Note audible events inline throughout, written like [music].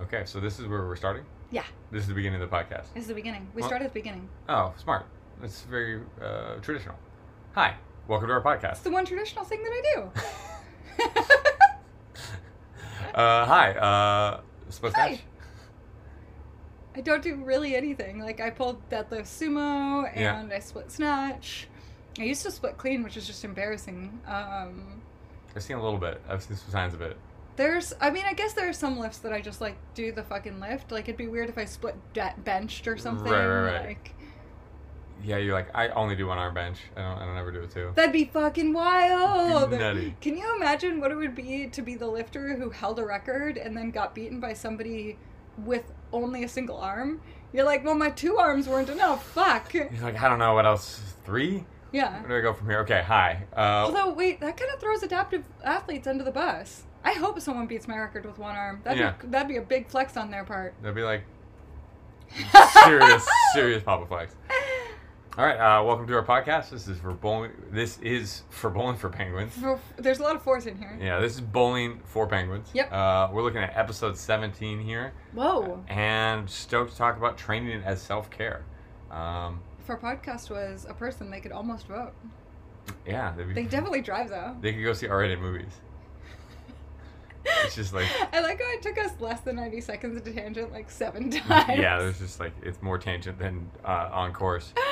Okay, so this is where we're starting. Yeah, This is the beginning of the podcast. this is the beginning. We Well- start at the beginning. Oh, smart. It's very uh, traditional. Hi, welcome to our podcast. It's the one traditional thing that I do. [laughs] Uh, hi, uh, split Hi. I don't do really anything. Like I pulled deadlift sumo Yeah. and I split snatch. I used to split clean, which is just embarrassing. Um, I've seen a little bit. I've seen some signs of it. there's, I mean, I guess there are some lifts that I just like do the fucking lift. Like it'd be weird if I split de- benched or something. Right, right, right. Like Yeah, you're like I only do one arm bench. I don't. I don't ever do it too. that'd be fucking wild. Nutty. Can you imagine what it would be to be the lifter who held a record and then got beaten by somebody with only a single arm? You're like, well, my two arms weren't enough. Fuck. You're like I don't know what else. Three. Yeah. Where do I go from here? Okay, hi. Uh, Although, wait, that kind of throws adaptive athletes under the bus. I hope someone beats my record with one arm. That'd, Yeah. be, that'd be a big flex on their part. That'd be like serious, [laughs] serious Papa Flex. All right, uh, welcome to our podcast. This is for bowling. This is for bowling for penguins. For- There's a lot of force in here. Yeah, this is bowling for penguins. Yep. Uh, we're looking at episode 17 here, Whoa. and stoked to talk about training as self care. Um, If our podcast was a person, they could almost vote. yeah, they'd be, They definitely drive, though. they could go see R-rated movies. It's just like [laughs] I like how it took us less than 90 seconds to tangent like seven times. yeah, there's just like it's more tangent than uh, on course. [gasps]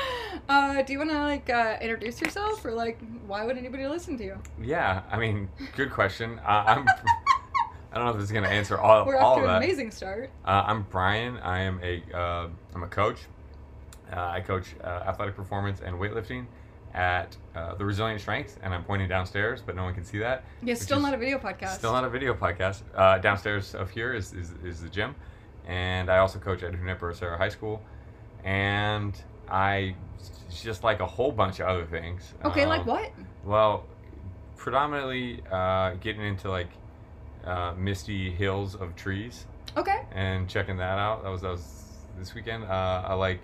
Uh, do you want to like uh, introduce yourself, or like why would anybody listen to you? Yeah, I mean, good question. Uh, I'm. [laughs] I don't know if this is gonna answer all, of that. We're all off to an that. amazing start. Uh, I'm Brian. I am a uh, I'm a coach. Uh, I coach uh, athletic performance and weightlifting at uh, the Resilient Strength, and I'm pointing downstairs, but no one can see that. Yeah, still not a video podcast. Still not a video podcast. Uh, downstairs of here is, is, is the gym, and I also coach at Junipero Serra High School, and I just like a whole bunch of other things. Okay, like Um, what? Well, predominantly uh, getting into like uh, misty hills of trees Okay. and checking that out. That was that was this weekend. Uh, I like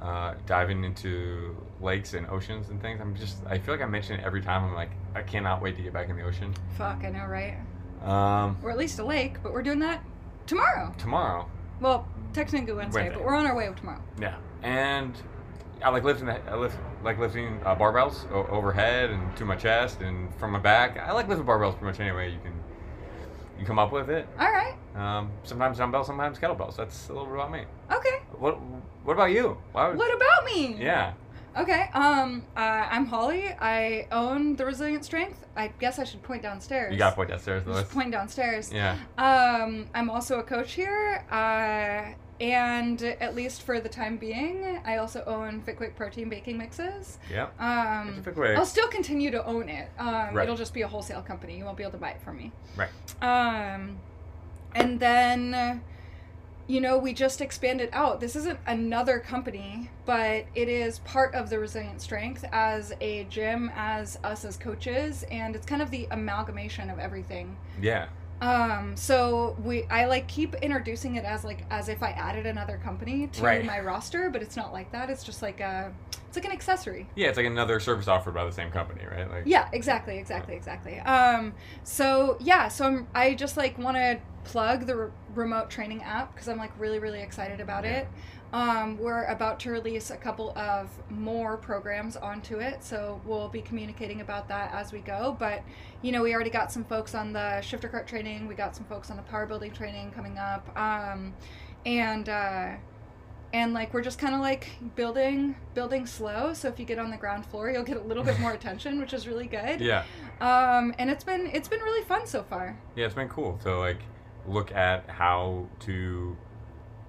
uh, diving into lakes and oceans and things. I'm just I feel like I mention it every time. I'm like I cannot wait to get back in the ocean. Fuck, I know, right? Um, Or at least a lake, but we're doing that tomorrow. tomorrow, Well, technically Wednesday, Wednesday. but we're on our way tomorrow. yeah, and I like lifting. the- I lift like lifting uh, barbells o- overhead and to my chest and from my back. I like lifting barbells pretty much any way you can. You come up with it. All right. Um, sometimes dumbbells, sometimes kettlebells. That's a little bit about me. Okay. What What about you? Why would, What about me? Yeah. Okay. Um. Uh, I'm Holly. I own the Resilient Strength. I guess I should point downstairs. You got to point downstairs though. Just point downstairs. Yeah. Um. I'm also a coach here. Uh. And at least for the time being, I also own Fit Quick protein baking mixes. Yep. Um. I'll still continue to own it. Um, Right. It'll just be a wholesale company. You won't be able to buy it from me. Right. Um, and then, you know, we just expanded out. This isn't another company, but it is part of the Resilient Strength as a gym, as us as coaches, and it's kind of the amalgamation of everything. Yeah. Um, so we, I like keep introducing it as like as if I added another company to Right. my roster, but it's not like that. It's just like a, it's like an accessory. Yeah, it's like another service offered by the same company, right? Like. Yeah, exactly, exactly, exactly. Um, so yeah, so I'm, I just like want to plug the re- remote training app because I'm like really, really excited about Yeah. it. Um, we're about to release a couple of more programs onto it, so we'll be communicating about that as we go. But you know, we already got some folks on the shifter cart training. We got some folks on the power building training coming up, um, and uh, and like we're just kind of like building building slow. So if you get on the ground floor, you'll get a little bit more [laughs] attention, which is really good. Yeah. Um, and it's been it's been really fun so far. Yeah, it's been cool to like look at how to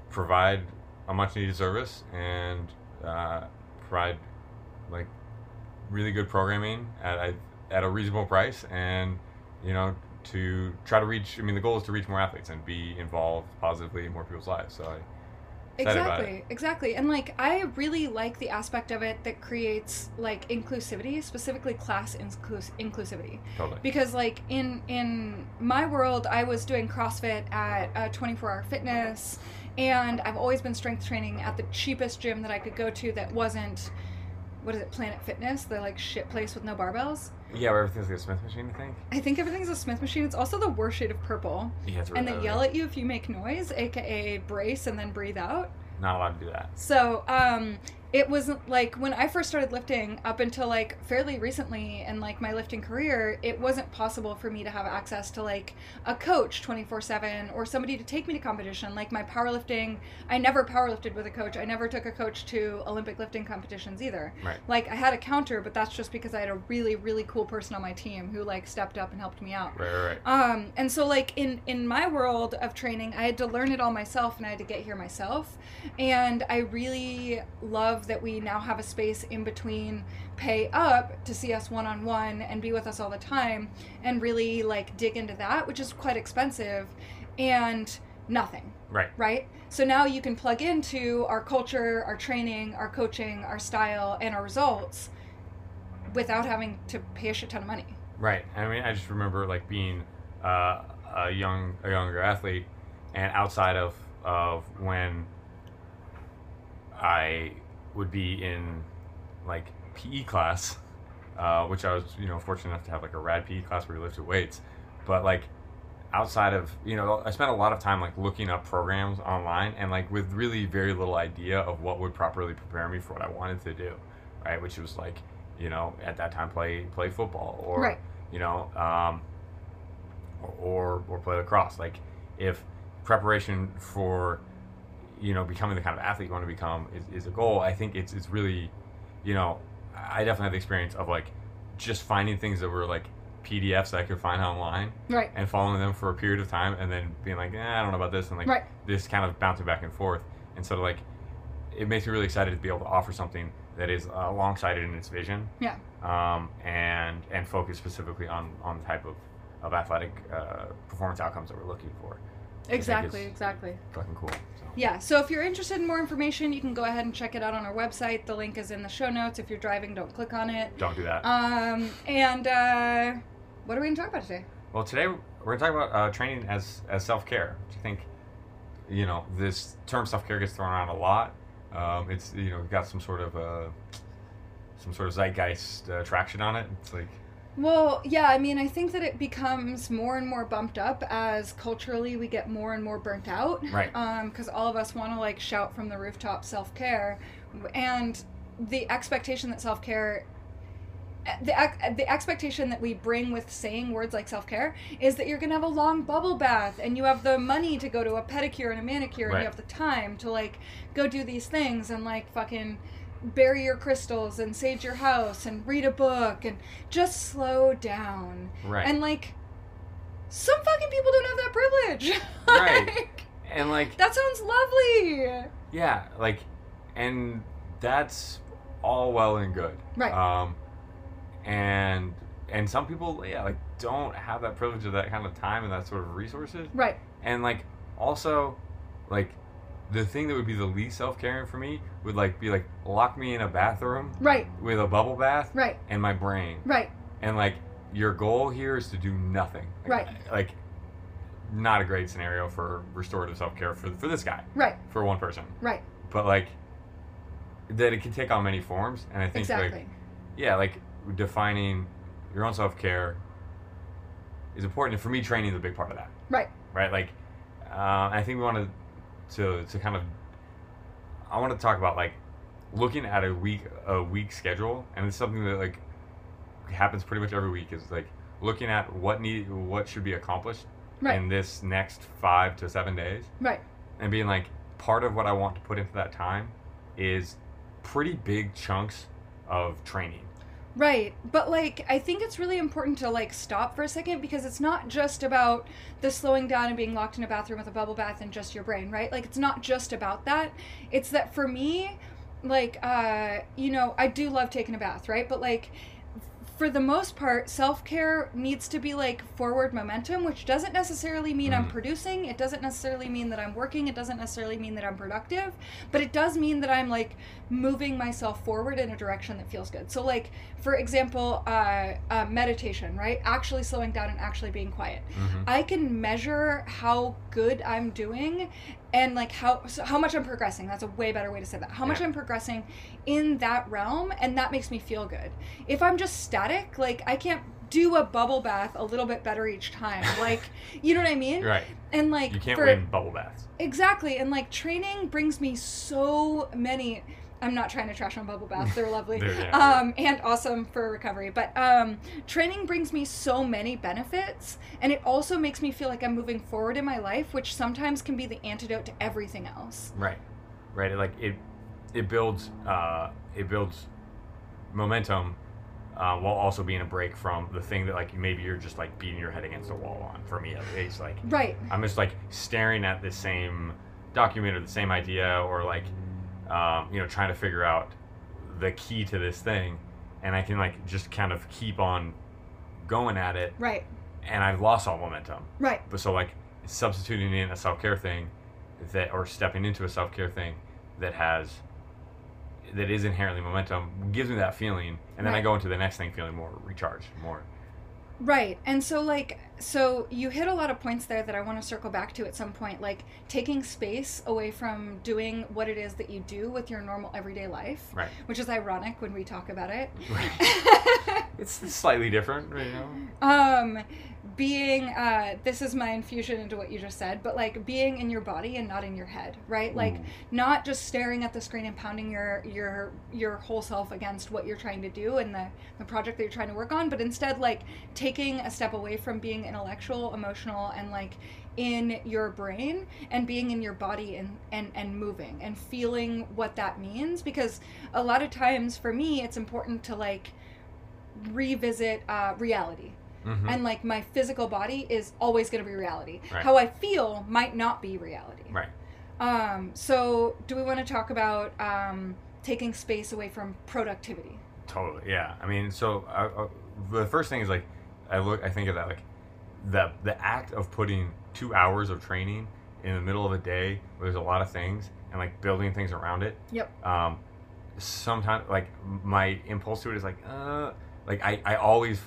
provide a much needed service? And uh, provide like really good programming at a, at a reasonable price and you know to try to reach i mean the goal is to reach more athletes and be involved positively in more people's lives. So i exactly exactly. And like i really like the aspect of it that creates like inclusivity specifically class inclus- inclusivity. Totally. because like in in my world i was doing crossfit at a 24 hour fitness and i've always been strength training at the cheapest gym that i could go to that wasn't what is it planet fitness the like shit place with no barbells? Yeah, where everything's like a Smith machine, I think. i think everything's a smith machine. It's also the worst shade of purple. Yeah, it's and they yell at you if you make noise aka brace and then breathe out. Not allowed to do that. So, um, it wasn't like when I first started lifting up until like fairly recently in like my lifting career, it wasn't possible for me to have access to like a coach 24/7 or somebody to take me to competition. Like my powerlifting, I never powerlifted with a coach. I never took a coach to Olympic lifting competitions either. Right. Like I had a counter, but that's just because I had a really really cool person on my team who like stepped up and helped me out. Right, right, right. Um, and so like in in my world of training, I had to learn it all myself, and I had to get here myself. And I really love that we now have a space in between pay up to see us one on one and be with us all the time, and really like dig into that, which is quite expensive, and nothing Right. right? So now you can plug into our culture, our training, our coaching, our style, and our results without having to pay a shit ton of money. Right. I mean, I just remember like being uh, a young, a younger athlete, and outside of of when I would be in like PE class, uh, which I was you know fortunate enough to have like a rad PE class where we lifted weights, but like outside of you know I spent a lot of time like looking up programs online and like with really very little idea of what would properly prepare me for what I wanted to do, right? Which was like you know at that time play play football or Right. you know um, or or play lacrosse. Like if preparation for you know becoming the kind of athlete you want to become is, is a goal, I think it's it's really you know I definitely have the experience of like just finding things that were like PDFs that I could find online Right. and following them for a period of time and then being like, eh, I don't know about this and like Right. this kind of bouncing back and forth. And so like it makes me really excited to be able to offer something that is uh, alongside it in its vision Yeah. um, and and focus specifically on on the type of of athletic uh, performance outcomes that we're looking for. Exactly. Exactly. Fucking cool. So. Yeah, so if you're interested in more information, you can go ahead and check it out on our website. The link is in the show notes. If you're driving, don't click on it. Don't do that. Um, and uh, what are we going to talk about today? Well, today we're gonna talk about uh, training as as self care. Which I think, you know, this term self care gets thrown around a lot. Um, it's you know got some sort of uh, some sort of zeitgeist uh, traction on it. It's like Well, yeah, I mean, I think that it becomes more and more bumped up as culturally we get more and more burnt out. Right. Um, because all of us want to like shout from the rooftop self care, and the expectation that self care. Eh, the, eh, the expectation that we bring with saying words like self care is that you're gonna have a long bubble bath and you have the money to go to a pedicure and a manicure and you have the time to like go do these things and like fucking bury your crystals and sage your house and read a book and just slow down. right. And like, some fucking people don't have that privilege. [laughs] Right. And like that sounds lovely. yeah, like, and that's all well and good. Right. Um, and and some people, yeah, like don't have that privilege of that kind of time and that sort of resources. Right. And like also, like the thing that would be the least self caring for me would like be like lock me in a bathroom Right. with a bubble bath Right. and my brain. Right. And like your goal here is to do nothing. Like, Right. Like not a great scenario for restorative self care for for this guy Right. for one person. Right. But like that it can take on many forms and I think Exactly. like yeah, like defining your own self care is important. And for me, training is a big part of that. Right. Right. Like, uh, I think we want to to to kind of. I want to talk about like looking at a week a week schedule, and it's something that like happens pretty much every week. Is like looking at what need what should be accomplished Right. in this next five to seven days, Right. and being like part of what I want to put into that time is pretty big chunks of training. Right. But like I think it's really important to like stop for a second because it's not just about the slowing down and being locked in a bathroom with a bubble bath and just your brain, right? Like it's not just about that. It's that for me, like uh, you know, I do love taking a bath, right? But like for the most part, self care needs to be like forward momentum, which doesn't necessarily mean I'm Mhm. producing. It doesn't necessarily mean that I'm working. It doesn't necessarily mean that I'm productive. But it does mean that I'm like moving myself forward in a direction that feels good. So, like, for example, uh, uh, meditation, right? Actually slowing down and actually being quiet. Mhm. I can measure how good I'm doing and like how so how much I'm progressing. That's a way better way to say that. How much Yeah. I'm progressing in that realm and that makes me feel good. If I'm just static, like I can't do a bubble bath a little bit better each time. [laughs] Like, you know what I mean? Right. And like You can't for- win bubble baths. Exactly. And like training brings me so many I'm not trying to trash on bubble baths. They're lovely. [laughs] They're- yeah. um, and awesome for recovery. But um, training brings me so many benefits. And it also makes me feel like I'm moving forward in my life, which sometimes can be the antidote to everything else. Right. Right. Like it, it builds, uh, it builds momentum, uh, while also being a break from the thing that like maybe you're just like beating your head against a wall on. For me, at least, like Right. I'm just like staring at the same document or the same idea or like um, you know trying to figure out the key to this thing and I can like just kind of keep on going at it Right. and I've lost all momentum. Right. But so like substituting in a self-care thing that or stepping into a self-care thing that has that is inherently momentum gives me that feeling and then I go into the next thing feeling more recharged, more Right. And so like so you hit a lot of points there that I want to circle back to at some point like taking space away from doing what it is that you do with your normal everyday life. right. Which is ironic when we talk about it. [laughs] It's slightly different, you know. um being uh this is my infusion into what you just said but like being in your body and not in your head right like Ooh. not just staring at the screen and pounding your your your whole self against what you're trying to do and the the project that you're trying to work on but instead like taking a step away from being intellectual emotional and like in your brain and being in your body and and and moving and feeling what that means because a lot of times for me it's important to like revisit uh, reality Mhm. and like my physical body is always going to be reality Right. how i feel might not be reality right. um so do we want to talk about um taking space away from productivity Totally, yeah. I mean, so I, I, the first thing is like, I look, I think of that like, the the act of putting two hours of training in the middle of a day where there's a lot of things and like building things around it. Yep. Um, sometimes like my impulse to it is like, uh, like I I always,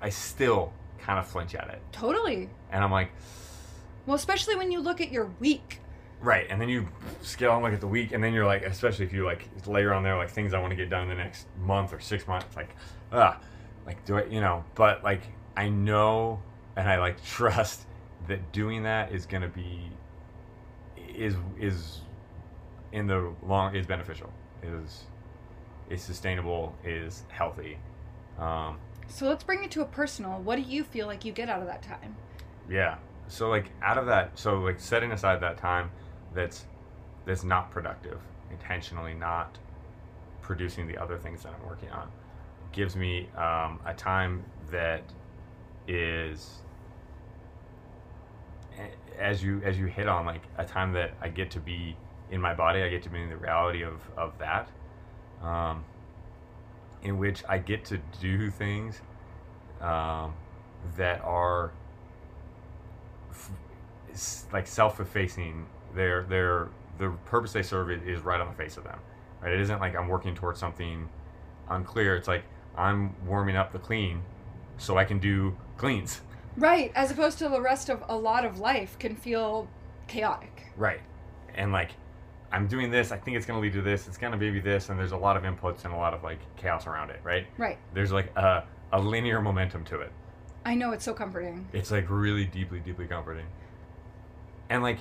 I still kind of flinch at it, totally and I'm like, well especially when you look at your week Right, and then you scale and look at the week, and then you're like, especially if you like layer on there like things I want to get done in the next month or six months, like, ah, like do I, you know? But like I know, and I like [laughs] trust that doing that is gonna be is is in the long is beneficial, is is sustainable, is healthy. Um, so let's bring it to a personal what do you feel like you get out of that time Yeah. So like out of that, so like setting aside that time that's that's not productive, intentionally not producing the other things that I'm working on, gives me um, a time that is as you as you hit on like a time that I get to be in my body, I get to be in the reality of of that, um, in which I get to do things um, that are f- like self-effacing. They're they're the purpose they serve is, is right on the face of them. Right? It isn't like I'm working towards something unclear. It's like I'm warming up the clean so I can do cleans. right as opposed to the rest of a lot of life can feel chaotic Right. And like I'm doing this, I think it's gonna lead to this, it's gonna maybe this, and there's a lot of inputs and a lot of like chaos around it, right? right There's like a, a linear momentum to it. i know it's so comforting It's like really deeply, deeply comforting. And like,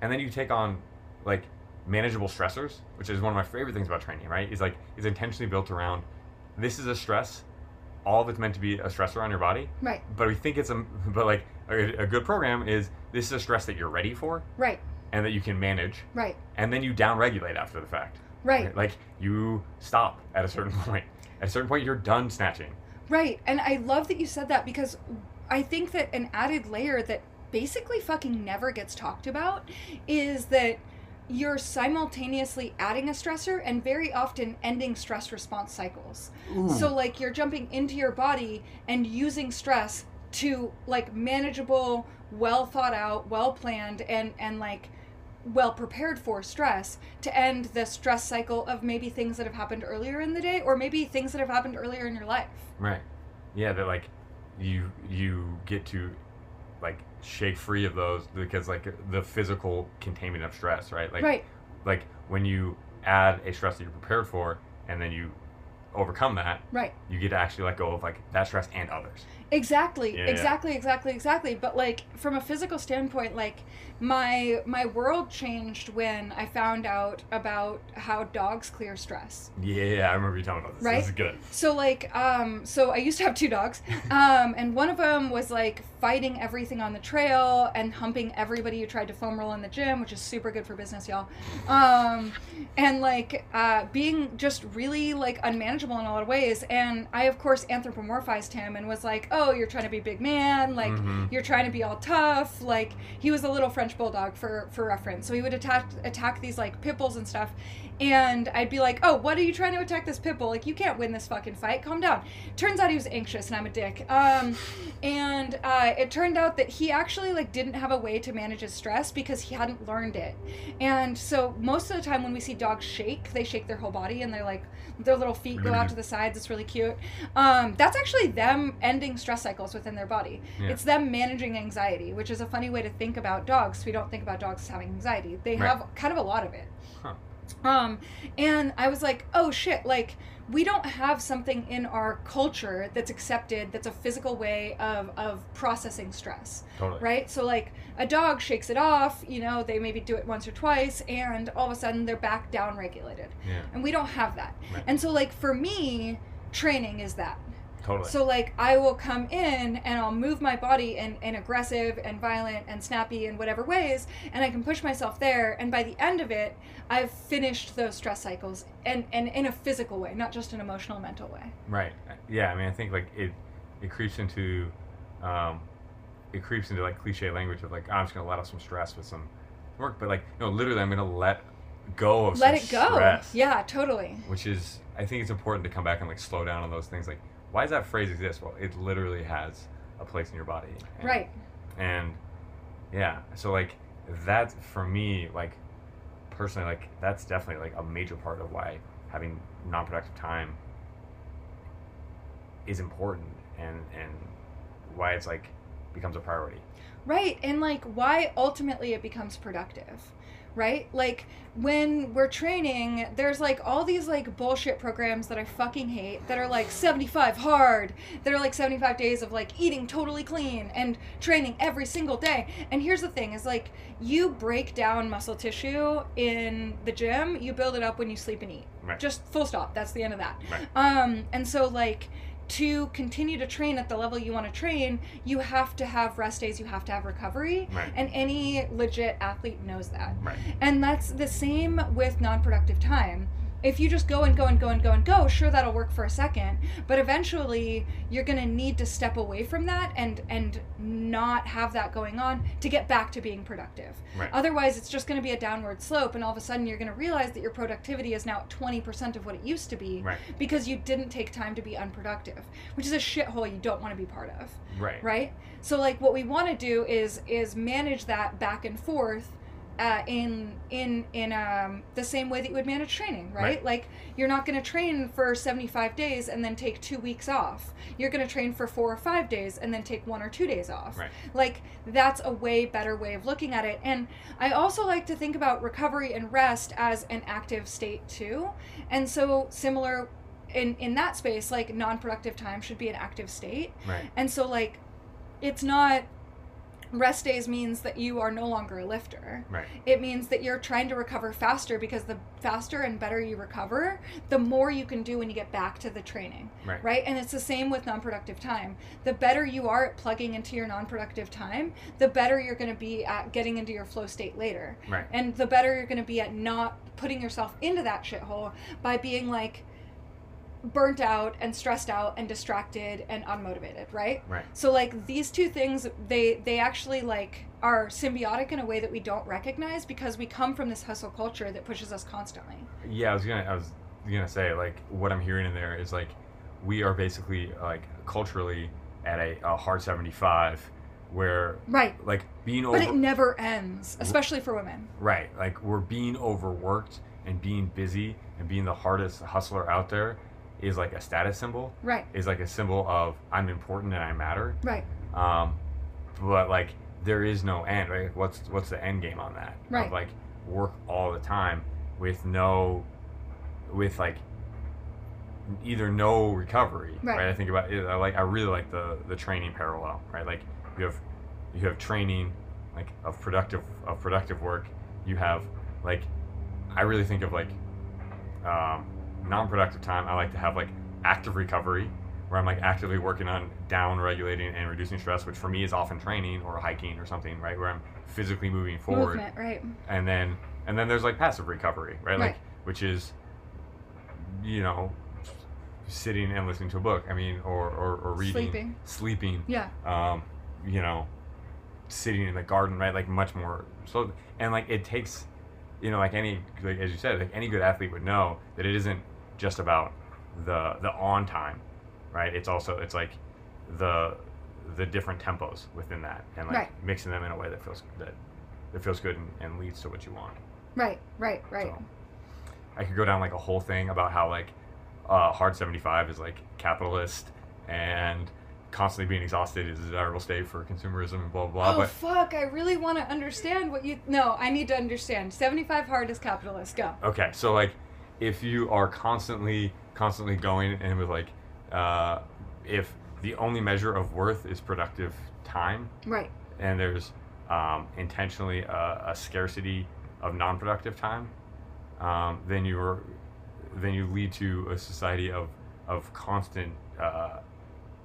and then you take on like manageable stressors, which is one of my favorite things about training, right? Is like, it's intentionally built around this is a stress. All of it's meant to be a stressor on your body, right but we think it's a, but like a, a good program is this is a stress that you're ready for right and that you can manage, right and then you downregulate after the fact. right Like you stop at a certain [laughs] point. At a certain point, you're done snatching. Right. And I love that you said that because I think that an added layer that basically fucking never gets talked about is that you're simultaneously adding a stressor and very often ending stress response cycles. So like you're jumping into your body and using stress to like manageable, well thought out, well planned and and like well prepared for stress to end the stress cycle of maybe things that have happened earlier in the day or maybe things that have happened earlier in your life. Right. Yeah, that like you you get to like shake free of those because like the physical containment of stress, right? Like right. like when you add a stress that you're prepared for and then you overcome that, Right. you get to actually let go of like that stress and others. Exactly, Yeah, yeah. exactly, exactly, exactly. But like from a physical standpoint, like my my world changed when I found out about how dogs clear stress. Yeah, I remember you talking about this. Right? This is good. So like um so I used to have two dogs. Um and one of them was like fighting everything on the trail and humping everybody who tried to foam roll in the gym, which is super good for business, y'all. Um and like uh being just really like unmanageable in a lot of ways and I of course anthropomorphized him and was like, "Oh, you're trying to be big man, like Mhm. you're trying to be all tough." Like he was a little French bulldog for for reference. So he would attack attack these like pit bulls and stuff and I'd be like, "Oh, what are you trying to attack this pit bull? Like, you can't win this fucking fight. Calm down." Turns out he was anxious, and I'm a dick. Um, and uh, it turned out that he actually like didn't have a way to manage his stress because he hadn't learned it. And so most of the time when we see dogs shake, they shake their whole body, and they're like their little feet go out to the sides. It's really cute. Um, that's actually them ending stress cycles within their body. Yeah. It's them managing anxiety, which is a funny way to think about dogs. We don't think about dogs as having anxiety. They Right. have kind of a lot of it. Huh. Um, and I was like, oh shit, like we don't have something in our culture that's accepted that's a physical way of, of processing stress, Totally. right? So like a dog shakes it off, you know, they maybe do it once or twice, and all of a sudden they're back down regulated. Yeah. And we don't have that. Right. And so like for me, training is that. Totally. So like I will come in and I'll move my body in, in aggressive and violent and snappy in whatever ways and I can push myself there and by the end of it I've finished those stress cycles and, and in a physical way, not just an emotional mental way. Right. Yeah. I mean, I think like it, it creeps into, um, it creeps into like cliche language of like "Oh, I'm just gonna let off some stress with some work, but like no, literally I'm gonna let go of Let it go. stress, Yeah, totally. which is I think it's important to come back and like slow down on those things. Like, why does that phrase exist? Well, it literally has a place in your body. And- Right. And yeah, so like that for me, like personally, like that's definitely like a major part of why having non-productive time is important and and why it's like becomes a priority. Right. And like why ultimately it becomes productive. Right? Like when we're training, there's like all these like bullshit programs that I fucking hate that are like 75 hard, that are like 75 days of like eating totally clean and training every single day. And here's the thing is like you break down muscle tissue in the gym, you build it up when you sleep and eat. Right. Just full stop. That's the end of that. Right. Um, and so like to continue to train at the level you want to train, you have to have rest days, you have to have recovery. Right. And any legit athlete knows that. Right. And that's the same with non productive time. If you just go and go and go and go and go, sure that'll work for a second, but eventually you're going to need to step away from that and and not have that going on to get back to being productive. Right. Otherwise, it's just going to be a downward slope and all of a sudden you're going to realize that your productivity is now at 20% of what it used to be Right. because you didn't take time to be unproductive, which is a shithole you don't want to be part of Right. right so like what we want to do is is manage that back and forth uh, in in in um, the same way that you would manage training right, Right. like you're not going to train for 75 days and then take two weeks off you're going to train for four or five days and then take one or two days off Right. like that's a way better way of looking at it and i also like to think about recovery and rest as an active state too and so similar in in that space like non-productive time should be an active state Right. and so, like, it's not rest days means that you are no longer a lifter. Right. It means that you're trying to recover faster because the faster and better you recover, the more you can do when you get back to the training. Right. Right? And it's the same with non productive time. The better you are at plugging into your non productive time, the better you're going to be at getting into your flow state later. Right. And the better you're going to be at not putting yourself into that shithole by being like, burnt out and stressed out and distracted and unmotivated right? Right. so like these two things they they actually like are symbiotic in a way that we don't recognize because we come from this hustle culture that pushes us constantly. Yeah, I was gonna I was gonna say like what I'm hearing in there is like we are basically like culturally at a, a hard 75 where right. like being over- but it never ends especially for women. Right like we're being overworked and being busy and being the hardest hustler out there is like a status symbol. Right. Is like a symbol of I'm important and I matter. Right. Um but like there is no end right? What's what's the end game on that? Right. of like work all the time with no with like either no recovery Right. i think about it i like i really like the the training parallel right? Like you have you have training like of productive of productive work. You have like i really think of like um, non-productive time i like to have like active recovery where i'm like actively working on down regulating and reducing stress which for me is often training or hiking or something right where i'm physically moving forward. Movement right. And then and then there's like passive recovery right like which is you know sitting and listening to a book i mean or or, or reading. Sleeping. sleeping. Yeah. Um you know sitting in the garden right like much more so and like it takes you know like any like as you said like any good athlete would know that it isn't just about the the on time right it's also it's like the the different tempos within that and like Right. mixing them in a way that feels that that feels good and, and leads to what you want right right right so I could go down like a whole thing about how like uh, hard 75 is like capitalist and constantly being exhausted is a desirable state for consumerism and blah blah blah. oh but fuck i really want to understand what you no i need to understand 75 hard is capitalist go okay, so like if you are constantly constantly going and with like uh, if the only measure of worth is productive time right and there's um, intentionally a, a scarcity of non-productive time, um, then you're then you lead to a society of of constant uh,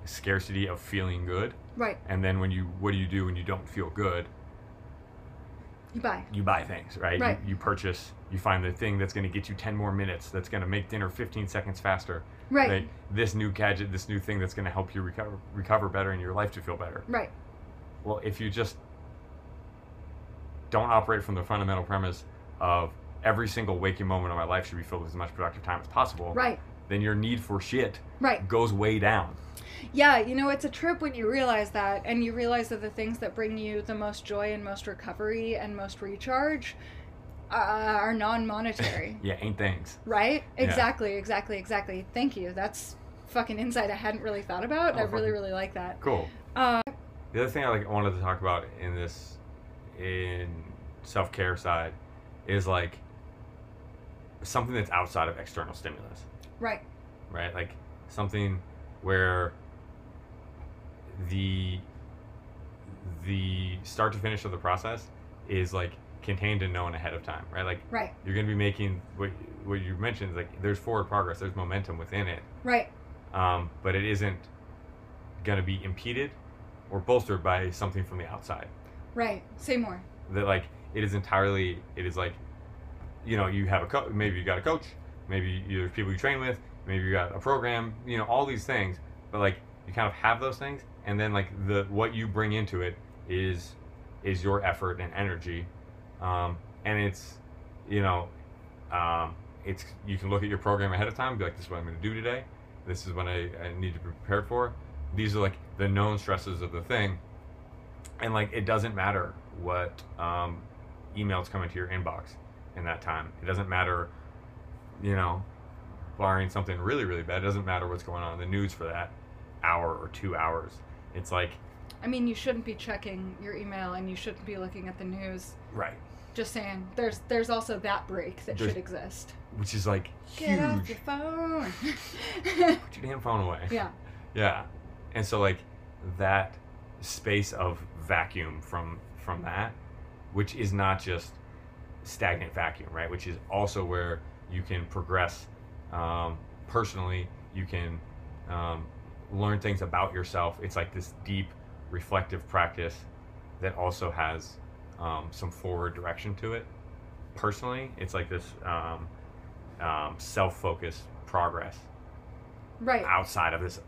scarcity of feeling good. right And then when you what do you do when you don't feel good? you buy You buy things, right? Right. You, you purchase. You find the thing that's going to get you ten more minutes. That's going to make dinner fifteen seconds faster. right Like this new gadget, this new thing that's going to help you recover recover better and your life to feel better. right Well, if you just don't operate from the fundamental premise of every single waking moment of my life should be filled with as much productive time as possible, right then your need for shit right goes way down. Yeah, you know, it's a trip when you realize that, and you realize that the things that bring you the most joy and most recovery and most recharge uh, are non monetary. [laughs] Yeah, ain't things. right? Yeah. Exactly, exactly, exactly. Thank you. That's fucking insight I hadn't really thought about. Oh, I really, really like that. Cool. Uh, The other thing I like wanted to talk about in this in self care side is like something that's outside of external stimulus. right, right? Like something where the the start to finish of the process is like contained and known ahead of time, right? Like right, you're going to be making what what you mentioned. Like there's forward progress, there's momentum within it, right, um, but it isn't going to be impeded or bolstered by something from the outside. right. Say more. That like it is entirely it is like you know you have a co- maybe you got a coach, maybe you, there's people you train with, maybe you got a program, you know all these things, but like you kind of have those things, and then like the what you bring into it is is your effort and energy, um, and it's you know um, it's you can look at your program ahead of time, and be like this is what I'm going to do today, this is what I, I need to be prepared for. These are like the known stresses of the thing, and like it doesn't matter what um, emails come into your inbox in that time. It doesn't matter, you know, barring something really really bad. It doesn't matter what's going on in the news for that hour or two hours. It's like I mean, you shouldn't be checking your email and you shouldn't be looking at the news. right, Just saying. There's there's also that break that There's- should exist. which is like huge. Get off your phone. [laughs] Put your damn phone away. yeah. Yeah, and so like that space of vacuum from from that, which is not just stagnant vacuum, right? Which is also where you can progress um, personally. You can um, learn things about yourself. It's like this deep reflective practice that also has um, some forward direction to it. Personally, it's like this um, um, self-focused progress Right. outside of this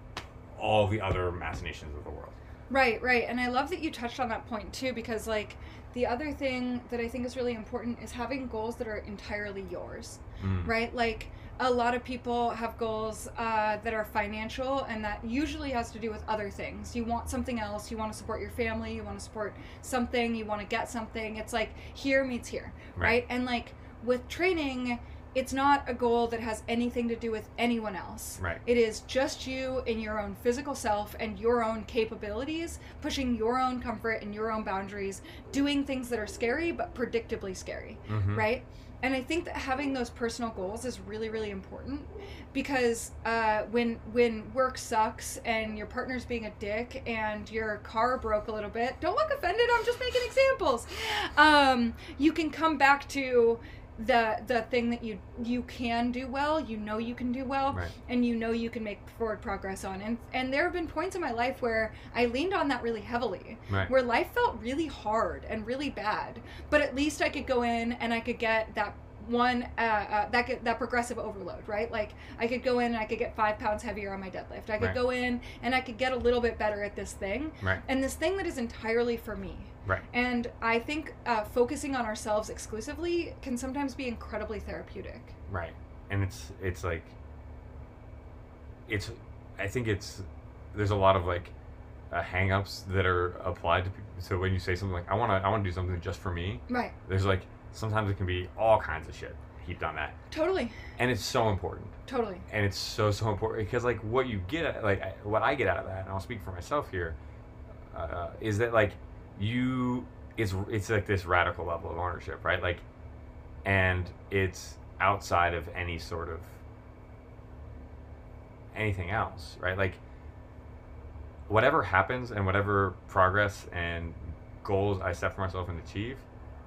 all the other machinations of the world. Right, right. And I love that you touched on that point too, because like the other thing that I think is really important is having goals that are entirely yours, Mm. right? Like a lot of people have goals uh, that are financial, and that usually has to do with other things. You want something else, you want to support your family, you want to support something, you want to get something. It's like here meets here, Right. right? And like with training, it's not a goal that has anything to do with anyone else. Right. It is just you in your own physical self and your own capabilities, pushing your own comfort and your own boundaries, doing things that are scary but predictably scary, Mhm. right? And I think that having those personal goals is really, really important because uh, when when work sucks and your partner's being a dick and your car broke a little bit, don't look offended. I'm just making examples. Um, you can come back to the the thing that you you can do well. You know you can do well Right. and you know you can make forward progress on and and there have been points in my life where i leaned on that really heavily Right. where life felt really hard and really bad but at least i could go in and i could get that one uh, uh, that get, that progressive overload right like i could go in and i could get five pounds heavier on my deadlift i could Right. go in and i could get a little bit better at this thing Right. and this thing that is entirely for me Right. and i think uh, focusing on ourselves exclusively can sometimes be incredibly therapeutic Right. And it's it's like it's I think it's there's a lot of like uh, hang-ups that are applied to people. So when you say something like I want to I want to do something just for me, right there's like sometimes it can be all kinds of shit heaped on that. totally And it's so important. totally And it's so so important because like what you get like what I get out of that, and I'll speak for myself here, uh, is that like you it's it's like this radical level of ownership, right? Like, and it's outside of any sort of anything else, right? Like, whatever happens and whatever progress and goals I set for myself and achieve,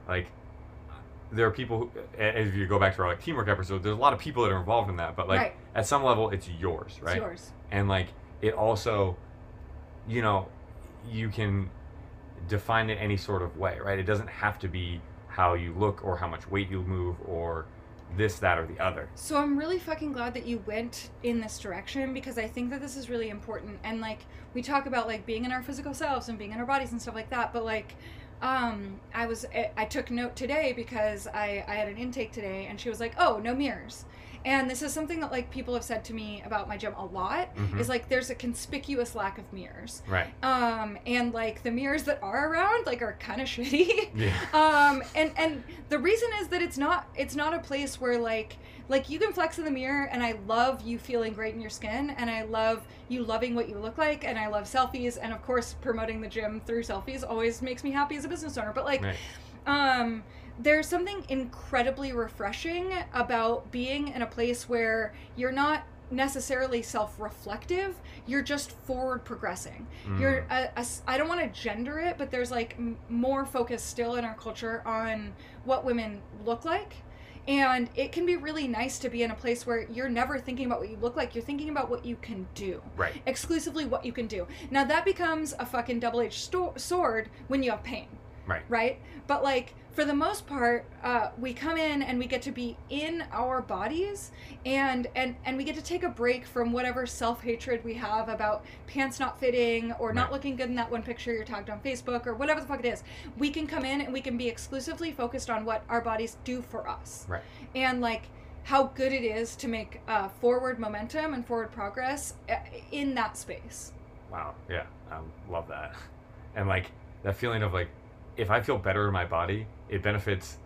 like. There are people. Who, if you go back to our like teamwork episode, there's a lot of people that are involved in that. But like Right. at some level, it's yours, right? it's yours and like it also you know you can define it any sort of way right it doesn't have to be how you look or how much weight you move or this that or the other So I'm really fucking glad that you went in this direction because I think that this is really important. And like we talk about like being in our physical selves and being in our bodies and stuff like that, but like um I was I, took note today because I I had an intake today and she was like, "Oh, no mirrors." And this is something that like people have said to me about my gym a lot Mhm. is like there's a conspicuous lack of mirrors. right. Um and like the mirrors that are around like are kind of [laughs] shitty. Yeah. Um and and the reason is that it's not it's not a place where like like you can flex in the mirror and i love you feeling great in your skin and i love you loving what you look like and i love selfies. And of course promoting the gym through selfies always makes me happy as a business owner. But like right. um there's something incredibly refreshing about being in a place where you're not necessarily self-reflective you're just forward progressing. You're Mm. a, a s- i don't want to gender it but there's like m- more focus still in our culture on what women look like. And it can be really nice to be in a place where you're never thinking about what you look like you're thinking about what you can do. Right. Exclusively what you can do. Now that becomes a fucking double-edged sto- sword when you have pain right right? But like for the most part, uh, we come in and we get to be in our bodies, and and and we get to take a break from whatever self hatred we have about pants not fitting or not Right. looking good in that one picture you're tagged on Facebook or whatever the fuck it is. We can come in and we can be exclusively focused on what our bodies do for us, right and like how good it is to make uh, forward momentum and forward progress uh, in that space. wow yeah i love that [laughs] and like that feeling of like if i feel better in my body it benefits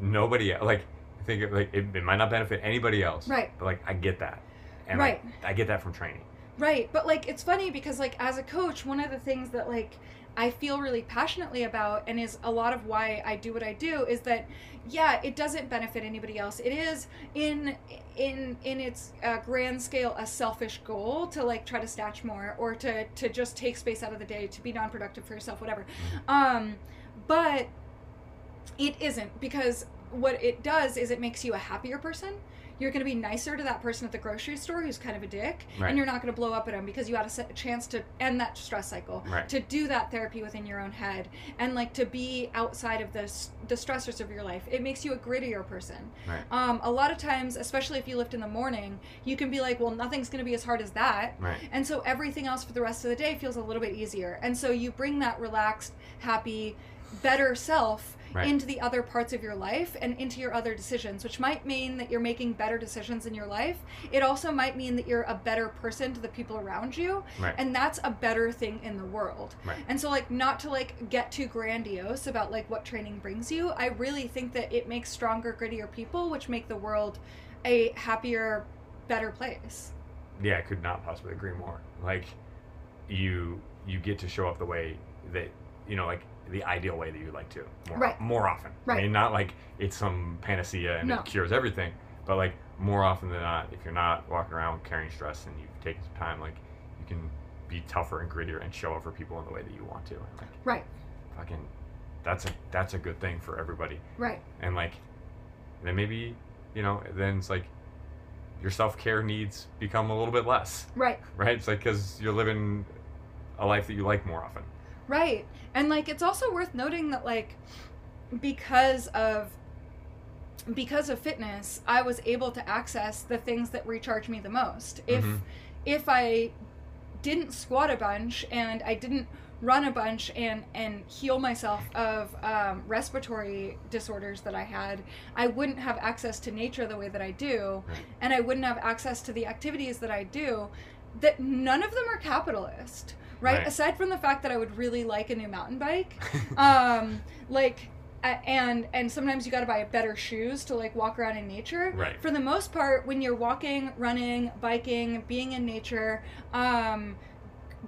nobody else like I think it, like it, it might not benefit anybody else Right. but like i get that and Right. like, i get that from training Right, but like it's funny because like as a coach, one of the things that like I feel really passionately about and is a lot of why I do what I do is that yeah, it doesn't benefit anybody else. It is in in in its uh, grand scale a selfish goal to like try to snatch more or to to just take space out of the day to be non-productive for yourself whatever. Um but it isn't because what it does is it makes you a happier person. You're going to be nicer to that person at the grocery store who's kind of a dick, Right. and you're not going to blow up at them because you had a se- chance to end that stress cycle, Right. to do that therapy within your own head, and like to be outside of the s- the stressors of your life. It makes you a grittier person. Right. Um, a lot of times, especially if you lift in the morning, you can be like, well, nothing's going to be as hard as that. Right. And so everything else for the rest of the day feels a little bit easier. And so you bring that relaxed, happy, better self Right. into the other parts of your life and into your other decisions, which might mean that you're making better decisions in your life. It also might mean that you're a better person to the people around you. Right. And that's a better thing in the world. Right. And so like not to like get too grandiose about like what training brings you, I really think that it makes stronger, grittier people, which make the world a happier, better place. yeah, I could not possibly agree more. Like, you you get to show up the way that you know, like the ideal way that you like to more Right. more often. Right. I mean, not like it's some panacea and No. it cures everything, but like more often than not, if you're not walking around carrying stress and you take some time, like you can be tougher and grittier and show up for people in the way that you want to. And like, Right. fucking, that's a that's a good thing for everybody. Right. and like then maybe you know then it's like your self-care needs become a little bit less Right. [laughs] right it's like because you're living a life that you like more often Right. And like it's also worth noting that like because of because of fitness, I was able to access the things that recharge me the most. If Mhm. if I didn't squat a bunch and I didn't run a bunch and and heal myself of um, respiratory disorders that I had, I wouldn't have access to nature the way that I do, Right. and I wouldn't have access to the activities that I do. That none of them are capitalist, right? Right. Aside from the fact that I would really like a new mountain bike, [laughs] um, like. And and sometimes you got to buy better shoes to like walk around in nature Right. for the most part, when you're walking, running, biking, being in nature, um,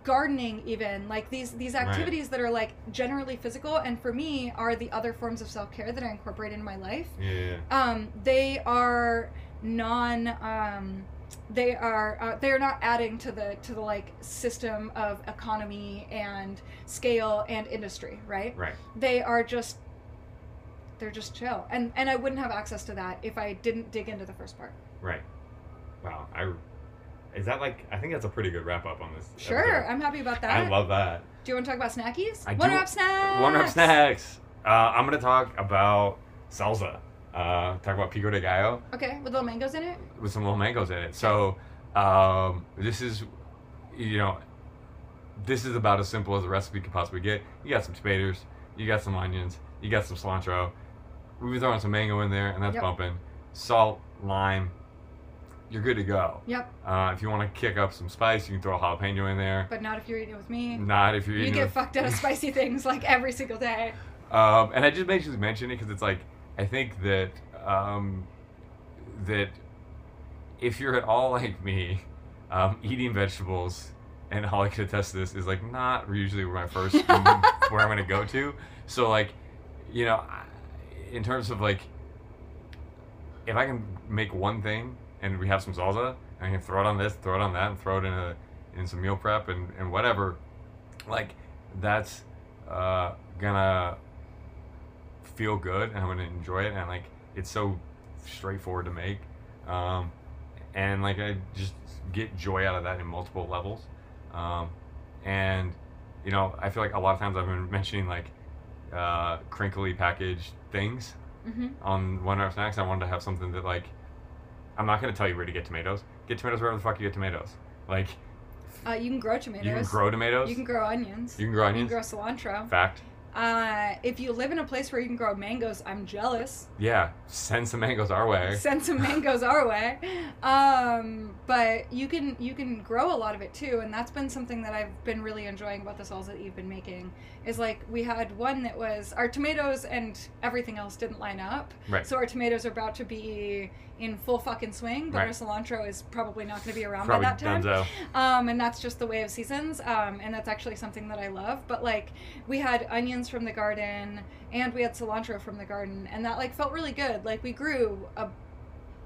gardening, even like these these Right. activities that are like generally physical, and for me are the other forms of self care that I incorporate in my life. yeah. Um, they are non. Um, they are uh, they are not adding to the to the like system of economy and scale and industry, right? right. They are just they're just chill. And and i wouldn't have access to that if i didn't dig into the first part. Right. Wow. I is that like i think that's a pretty good wrap up on this sure. Episode. i'm happy about that. i love that. Do you want to talk about snackies? I one do- up snacks? One up snacks? Uh, i'm gonna talk about salsa uh, talk about pico de gallo okay with little mangoes in it with some little mangoes in it. So um, this is, you know, this is about as simple as a recipe could possibly get. You got some tomatoes, you got some onions, you got some cilantro. We were throwing some mango in there, and that's Yep. bumping. Salt, lime. You're good to go. yep Uh, if you want to kick up some spice, you can throw a jalapeno in there. but not if you're eating it with me Not if you're you get with- fucked out of spicy [laughs] things like every single day Um, and I just basically mention it because it's like I think that um, that if you're at all like me, um, eating vegetables and all I can attest to this is like not usually where my first [laughs] where I'm gonna go to. So like, you know, in terms of like, if I can make one thing and we have some salsa, I can throw it on this, throw it on that, and throw it in a in some meal prep and, and whatever. Like, that's uh, gonna feel good and I'm gonna enjoy it and like it's so straightforward to make. Um, and like I just get joy out of that in multiple levels. Um, and you know, I feel like a lot of times I've been [laughs] mentioning like uh, crinkly packaged things mm-hmm. on one hour snacks. I wanted to have something that like I'm not gonna tell you where to get tomatoes. Get tomatoes wherever the fuck you get tomatoes. Like uh, you can grow tomatoes you can grow tomatoes. you can grow onions You can grow onions. you can grow cilantro Fact. Uh, if you live in a place where you can grow mangoes i'm jealous Yeah. Send some mangoes our way. send some mangoes our way um, but you can you can grow a lot of it too and that's been something that i've been really enjoying about the salsa that you've been making is like we had one that was our tomatoes and everything else didn't line up Right. so our tomatoes are about to be in full fucking swing but our Right. cilantro is probably not going to be around Probably by that time um, and that's just the way of seasons um, and that's actually something that i love but like we had onions from the garden and we had cilantro from the garden and that like felt really good like we grew a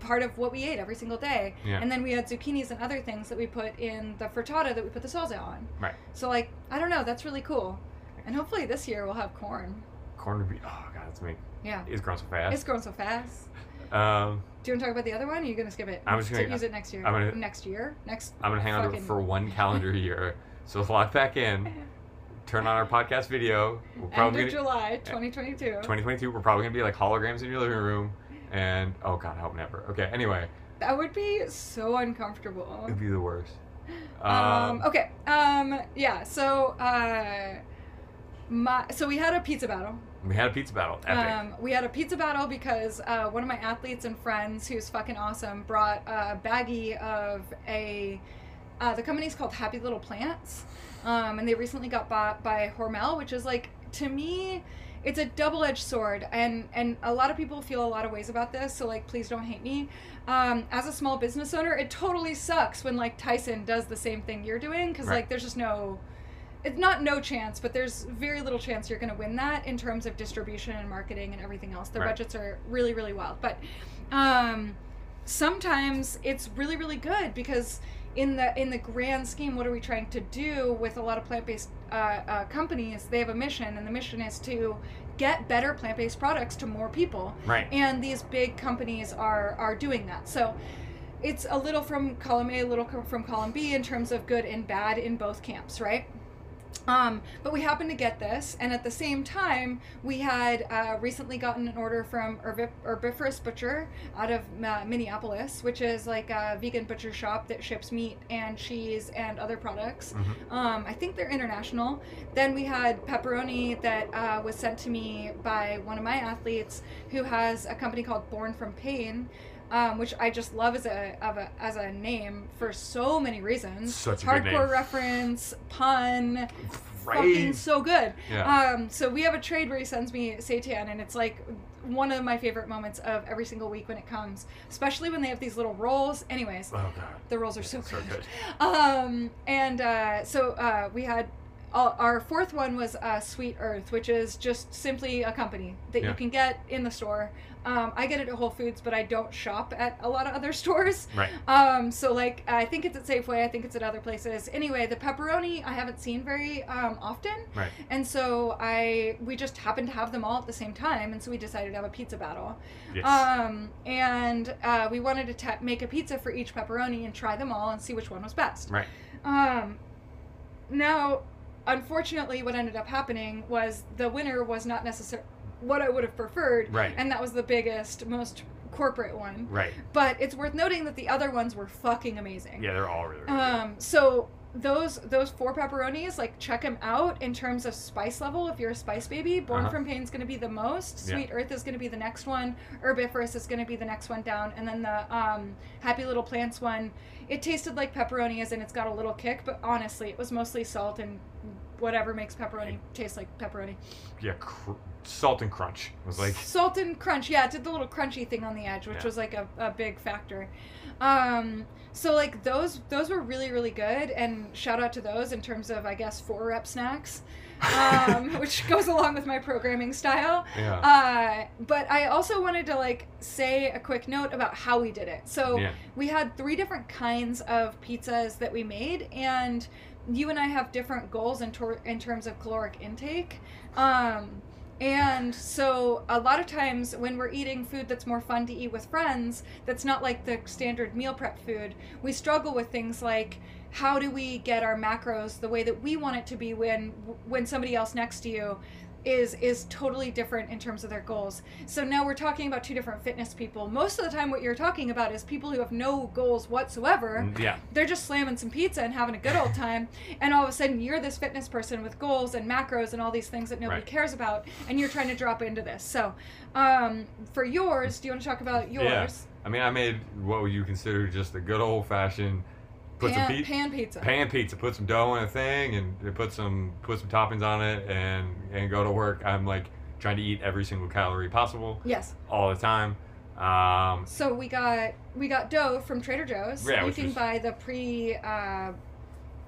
part of what we ate every single day Yeah. and then we had zucchinis and other things that we put in the frittata that we put the salsa on Right. so like i don't know that's really cool and hopefully this year we'll have corn Corn would be oh god, that's me. Yeah. It's grown so fast. It's grown so fast. [laughs] um, Do you want to talk about the other one? Or are you gonna skip it? I'm just gonna- use it next year. I'm gonna- next year. Next. I'm gonna hang on to it for one calendar year. [laughs] So lock back in, turn on our podcast video. We're End of gonna, July, 2022. 2022. We're probably gonna be like holograms in your living room, and oh god, I hope never. Okay, anyway, That would be so uncomfortable. it'd be the worst. Um, okay. Um, yeah. So, uh, my so we had a pizza battle. We had a pizza battle. Epic. Um, we had a pizza battle because uh, one of my athletes and friends, who's fucking awesome, brought a baggie of a. Uh, the company's called Happy Little Plants, um, and they recently got bought by Hormel, which is like to me, it's a double-edged sword, and and a lot of people feel a lot of ways about this. So like, please don't hate me. Um, as a small business owner, it totally sucks when like Tyson does the same thing you're doing because Right. like there's just no it's not no chance, but there's very little chance you're going to win that in terms of distribution and marketing and everything else. Their Right. budgets are really, really wild. But um, sometimes it's really, really good because in the in the grand scheme, what are we trying to do with a lot of plant based uh, uh, companies? They have a mission, and the mission is to get better plant based products to more people right. and these big companies are are doing that so it's a little from column a a little from column b in terms of good and bad in both camps right um, but we happened to get this, and at the same time, we had uh, recently gotten an order from Herbi- Herbivorous Butcher out of uh, Minneapolis, which is like a vegan butcher shop that ships meat and cheese and other products. Mhm. Um, I think they're international. Then we had pepperoni that uh, was sent to me by one of my athletes who has a company called Born from Pain. Um, which I just love as a, of a as a name for so many reasons. Such a Hardcore reference, pun, Right. fucking so good. Yeah. Um, so we have a trade where he sends me seitan, and it's like one of my favorite moments of every single week when it comes, especially when they have these little rolls. Anyways, oh god. the rolls are so So good. good. [laughs] Um, and uh, so uh, we had our fourth one was uh, Sweet Earth, which is just simply a company that Yeah. you can get in the store. Um, I get it at Whole Foods, but I don't shop at a lot of other [laughs] stores. Right. Um, so like I think it's at Safeway, I think it's at other places. Anyway, the pepperoni I haven't seen very um, often, Right. and so I we just happened to have them all at the same time, and so we decided to have a pizza battle. Yes. Um, and uh, we wanted to make a pizza for each pepperoni and try them all and see which one was best. right. Um, now, unfortunately, what ended up happening was the winner was not necessarily what I would have preferred, Right. and that was the biggest, most corporate one. Right. But it's worth noting that the other ones were fucking amazing. Yeah, they're all really, really good. Um, so those those four pepperonis, like check them out in terms of spice level. If you're a spice baby, Born Uh-huh. from Pain is going to be the most. Yeah. Sweet Earth is going to be the next one. Herbivorous is going to be the next one down, and then the um, Happy Little Plants one. It tasted like pepperoni, as in it's got a little kick, but honestly, it was mostly salt and whatever makes pepperoni taste like pepperoni. Yeah, cr- salt and crunch was like salt and crunch yeah it did the little crunchy thing on the edge which Yeah. was like a, a big factor um so like those those were really really good and shout out to those in terms of i guess four rep snacks um [laughs] which goes along with my programming style yeah. uh but i also wanted to like say a quick note about how we did it so yeah. we had three different kinds of pizzas that we made and you and i have different goals in, tor- in terms of caloric intake. Um, and so a lot of times when we're eating food that's more fun to eat with friends that's not like the standard meal prep food we struggle with things like how do we get our macros the way that we want it to be when when somebody else next to you is is totally different in terms of their goals. So now we're talking about two different fitness people. Most of the time what you're talking about is people who have no goals whatsoever. Mm, Yeah. They're just slamming some pizza and having a good old [laughs] time and all of a sudden you're this fitness person with goals and macros and all these things that nobody Right. cares about and you're trying to drop into this. So, um for yours, do you want to talk about yours? Yeah. I mean, I made what would you consider just a good old fashioned put pan, some pe- pan pizza. pan pizza, put some dough in a thing, and put some put some toppings on it, and and go to work. I'm like trying to eat every single calorie possible yes. all the time. Um, So we got we got dough from Trader Joe's. Yeah, you can was- buy the pre uh,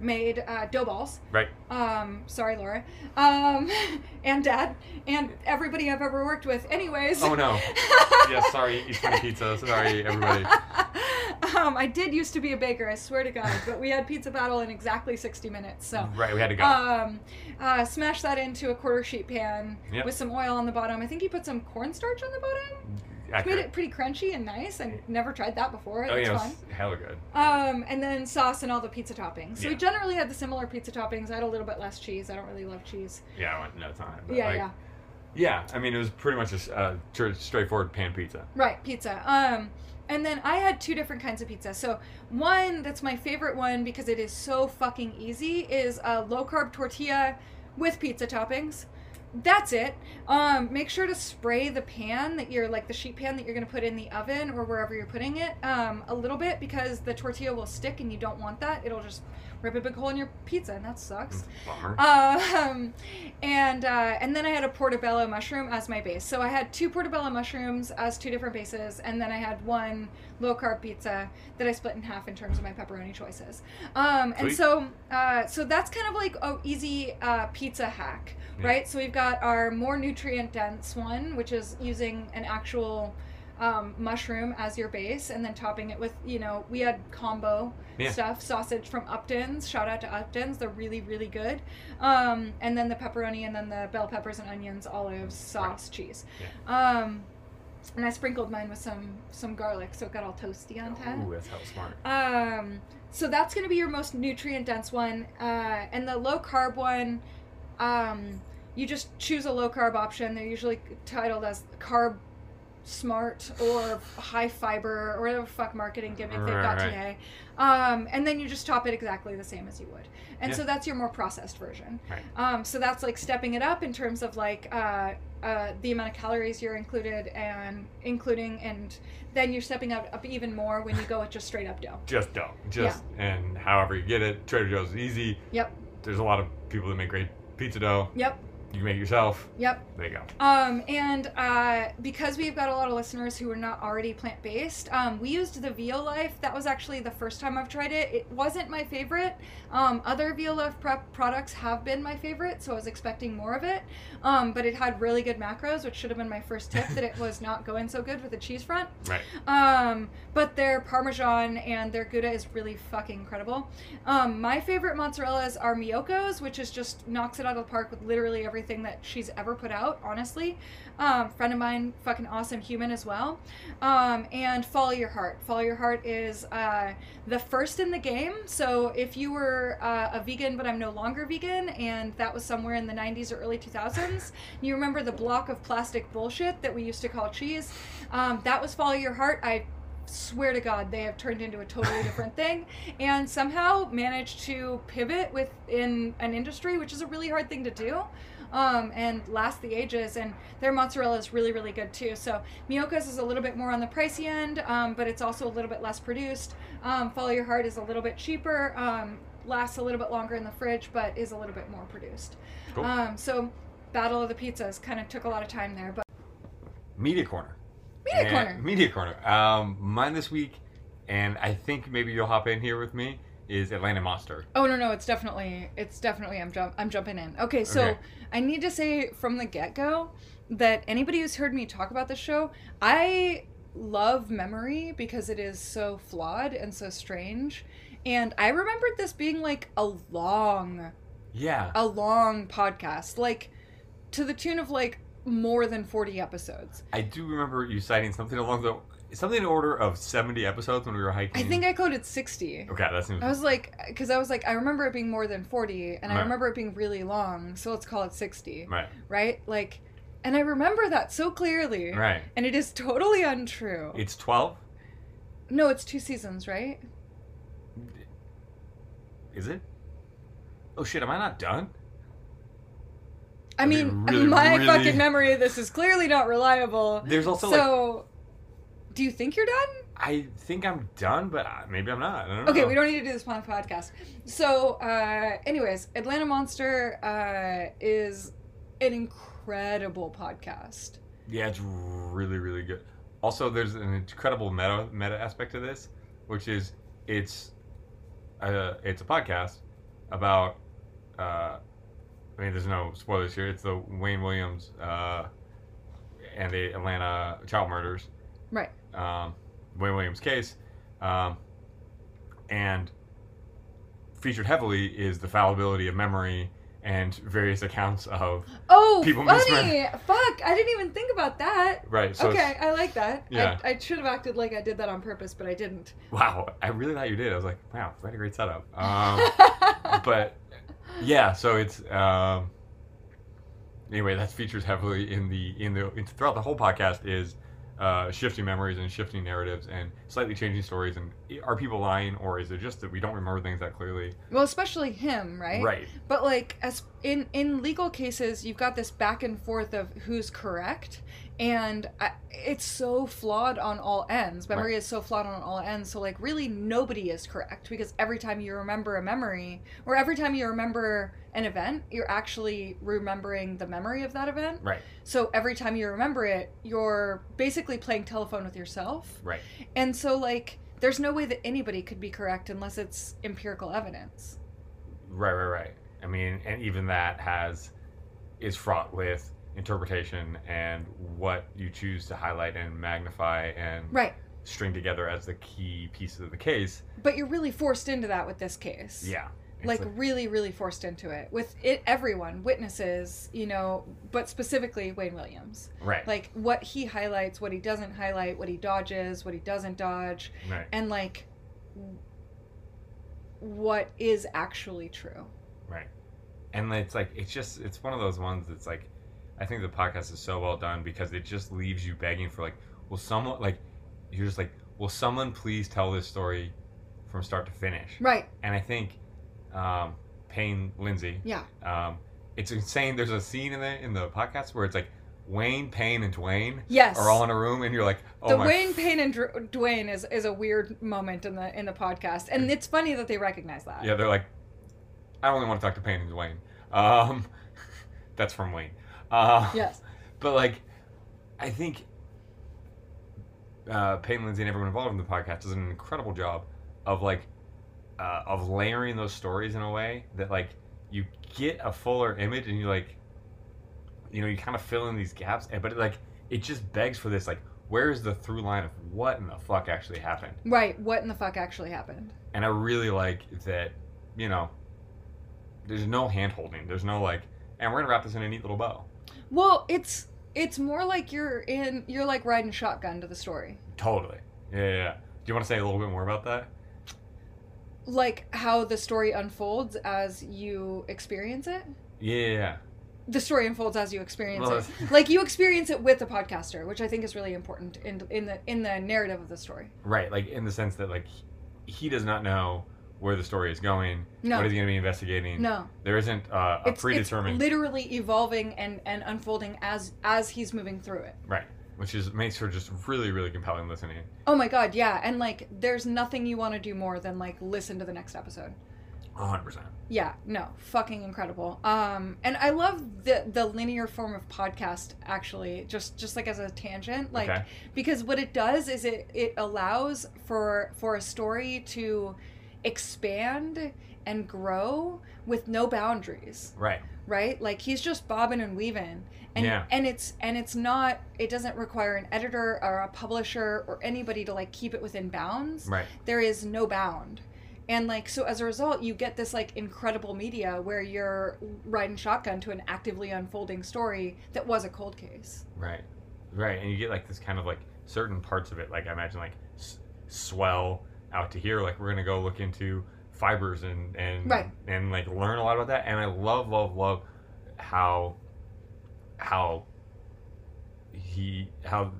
made uh, dough balls. right. Um, sorry, Laura. Um, [laughs] and Dad and everybody I've ever worked with. Anyways. Oh no. [laughs] yes. Sorry. Funny pizza. Sorry, everybody. [laughs] Um, I did used to be a baker, I swear to God, but we had pizza battle in exactly 60 minutes. So, Right, we had to go. um, uh, smash that into a quarter sheet pan Yep. with some oil on the bottom. I think you put some cornstarch on the bottom. Which made it pretty crunchy and nice. I never tried that before. Oh It's yeah, fun. hella good. Um, and then sauce and all the pizza toppings. So we generally had the similar pizza toppings. I had a little bit less cheese. I don't really love cheese. Yeah, I went no time. but, yeah, like, yeah. Yeah, I mean it was pretty much a uh, tr- straightforward pan pizza. Right, pizza. Um, and then I had two different kinds of pizza. So one that's my favorite one because it is so fucking easy is a low carb tortilla with pizza toppings. That's it. Um, make sure to spray the pan that you're like the sheet pan that you're gonna put in the oven or wherever you're putting it um, a little bit because the tortilla will stick and you don't want that. It'll just rip a big hole in your pizza and that sucks. Bummer. [laughs] Um, and uh, and then I had a portobello mushroom as my base. So I had two portobello mushrooms as two different bases, and then I had one low carb pizza that I split in half in terms of my pepperoni choices. Um, and so uh, so that's kind of like a easy uh, pizza hack, Yeah. right? So we've got our more nutrient dense one, which is using an actual um, mushroom as your base, and then topping it with you know we had combo Yeah. stuff sausage from Upton's. Shout out to Upton's, they're really really good. Um, and then the pepperoni, and then the bell peppers and onions, olives, sauce, cheese. Um, and I sprinkled mine with some some garlic, so it got all toasty on top. Ooh, that's hella smart. Um, so that's going to be your most nutrient dense one. Uh, and the low carb one, um, you just choose a low carb option. They're usually titled as carb smart or high fiber or whatever fuck marketing gimmick they've got Right. today. Um, and then you just top it exactly the same as you would. And Yeah. so that's your more processed version. Right. Um, so that's like stepping it up in terms of like uh, uh, the amount of calories you're included and including, and then you're stepping up, up even more when you go with just straight up dough. [laughs] Just dough. Just and however you get it. Trader Joe's is easy. Yep. There's a lot of people that make great pizza dough. Yep. You can make it yourself. Yep. There you go. Um, and uh, because we've got a lot of listeners who are not already plant based, um, we used the Violife. That was actually the first time I've tried it. It wasn't my favorite. Um, other Violife prep products have been my favorite, so I was expecting more of it. Um, but it had really good macros, which should have been my first tip that it was not going so good with the cheese front. [laughs] Right. Um, but their Parmesan and their Gouda is really fucking incredible. Um, my favorite mozzarellas are Miyoko's, which is just knocks it out of the park with literally everything that she's ever put out, honestly. Um, friend of mine, fucking awesome human as well. Um, and Follow Your Heart. Follow Your Heart is uh, the first in the game. So if you were uh, a vegan, but I'm no longer vegan, and that was somewhere in the 90s or early 2000s, you remember the block of plastic bullshit that we used to call cheese? Um, that was Follow Your Heart. I swear to God, they have turned into a totally [laughs] different thing, and somehow managed to pivot within an industry, which is a really hard thing to do. Um, and last the ages, and their mozzarella is really, really good too. So Miyoko's is a little bit more on the pricey end, um, but it's also a little bit less produced. Um, Follow Your Heart is a little bit cheaper, um, lasts a little bit longer in the fridge, but is a little bit more produced. Cool. Um, so Battle of the Pizzas kind of took a lot of time there, but Media corner. Media And- Corner. Media corner. Um, mine this week, and I think maybe you'll hop in here with me. Is Atlanta Monster. Oh no no, it's definitely it's definitely I'm jump I'm jumping in. Okay, so Okay. I need to say from the get go that anybody who's heard me talk about the show, I love memory because it is so flawed and so strange. And I remembered this being like a long, Yeah. a long podcast, like to the tune of like more than 40 episodes. I do remember you citing something along the something in order of seventy episodes when we were hiking. I think I coded 60. Okay, that seems. I was like, because I was like, I remember it being more than 40, and I remember it being really long, so let's call it 60. right. right? Like, and I remember that so clearly. Right. And it is totally untrue. It's twelve. no, it's two seasons, right? Is it? Oh shit! Am I not done? I mean, really, [laughs] my really- fucking memory of this is clearly not reliable. There's also like so, do you think you're done? I think I'm done, but uh, maybe I'm not. I don't know. Okay, we don't need to do this on the podcast. So, uh, anyways, Atlanta Monster uh, is an incredible podcast. Yeah, it's really really good. Also, there's an incredible meta meta aspect to this, which is it's uh, it's a podcast about. Uh, I mean, there's no spoilers here. It's the Wayne Williams uh, and the Atlanta child murders. Right. Um, Wayne Williams case. Um, and featured heavily is the fallibility of memory and various accounts of Oh, People funny! Fuck, I didn't even think about that. right. So okay, I like that. Yeah. I, I should have acted like I did that on purpose, but I didn't. wow, I really thought you did. I was like, wow, we had a great setup. [laughs] Um, but yeah, so it's um, anyway. That's features heavily in the in the in, throughout the whole podcast is uh, shifting memories and shifting narratives and slightly changing stories. And are people lying or is it just that we don't remember things that clearly? well, especially him, right? Right. But like as in in legal cases, you've got this back and forth of who's correct, and I, it's so flawed on all ends. Memory is so flawed on all ends. So like really nobody is correct because every time you remember a memory or every time you remember an event, you're actually remembering the memory of that event. Right. So every time you remember it, you're basically playing telephone with yourself. Right. And so like there's no way that anybody could be correct unless it's empirical evidence. Right. Right. Right. I mean, and even that has is fraught with interpretation and what you choose to highlight and magnify and Right. string together as the key pieces of the case. But you're really forced into that with this case. Yeah. It's Like really, really forced into it with it. Everyone, witnesses, you know, but specifically Wayne Williams. right. Like what he highlights, what he doesn't highlight, what he dodges, what he doesn't dodge, right. and like what is actually true. Right. And it's like it's just it's one of those ones that's like I think the podcast is so well done because it just leaves you begging for like, will someone like you're just like, will someone please tell this story from start to finish? Right. And I think um Payne Lindsay, Yeah. um, it's insane. There's a scene in the in the podcast where it's like Wayne, Payne, and Dwayne Yes. are all in a room, and you're like, oh the my Wayne Payne and Dr- Dwayne is, is a weird moment in the in the podcast, and it's funny that they recognize that. Yeah, they're like, I only want to talk to Payne and Dwayne. Um, [laughs] that's from Wayne. Uh, Yes. [laughs] But like, I think uh, Peyton Lindsay and everyone involved in the podcast does an incredible job of like uh, of layering those stories in a way that like you get a fuller image and you like you know you kind of fill in these gaps and but it, like it just begs for this like where is the through line of what in the fuck actually happened Right. What in the fuck actually happened? and I really like that you know there's no hand holding there's no like and we're gonna wrap this in a neat little bow Well, it's it's more like you're in you're like riding shotgun to the story. totally yeah yeah, yeah. do you want to say a little bit more about that Like how the story unfolds as you experience it. yeah yeah, yeah. The story unfolds as you experience Well, it. [laughs] Like you experience it with the podcaster, which I think is really important in in the in the narrative of the story. Right, like in the sense that like he, he does not know where the story is going. No. What is he going to be investigating? No. There isn't uh, a It's, it's literally evolving and, and unfolding as as he's moving through it. right, which is makes for just really really compelling listening. Oh my god, yeah, and like there's nothing you want to do more than like listen to the next episode. hundred percent. Yeah, no, fucking incredible. Um, and I love the the linear form of podcast actually, just just like as a tangent, like Okay. because what it does is it it allows for for a story to expand and grow with no boundaries Right. right like he's just bobbing and weaving and Yeah. and it's and it's not it doesn't require an editor or a publisher or anybody to like keep it within bounds Right. there is no bound and like so as a result you get this like incredible media where you're riding shotgun to an actively unfolding story that was a cold case Right. Right. And you get like this kind of like certain parts of it, like I imagine like s- swell out to here. Like we're gonna go look into fibers and and Right. and like learn a lot about that. And I love love love how how he how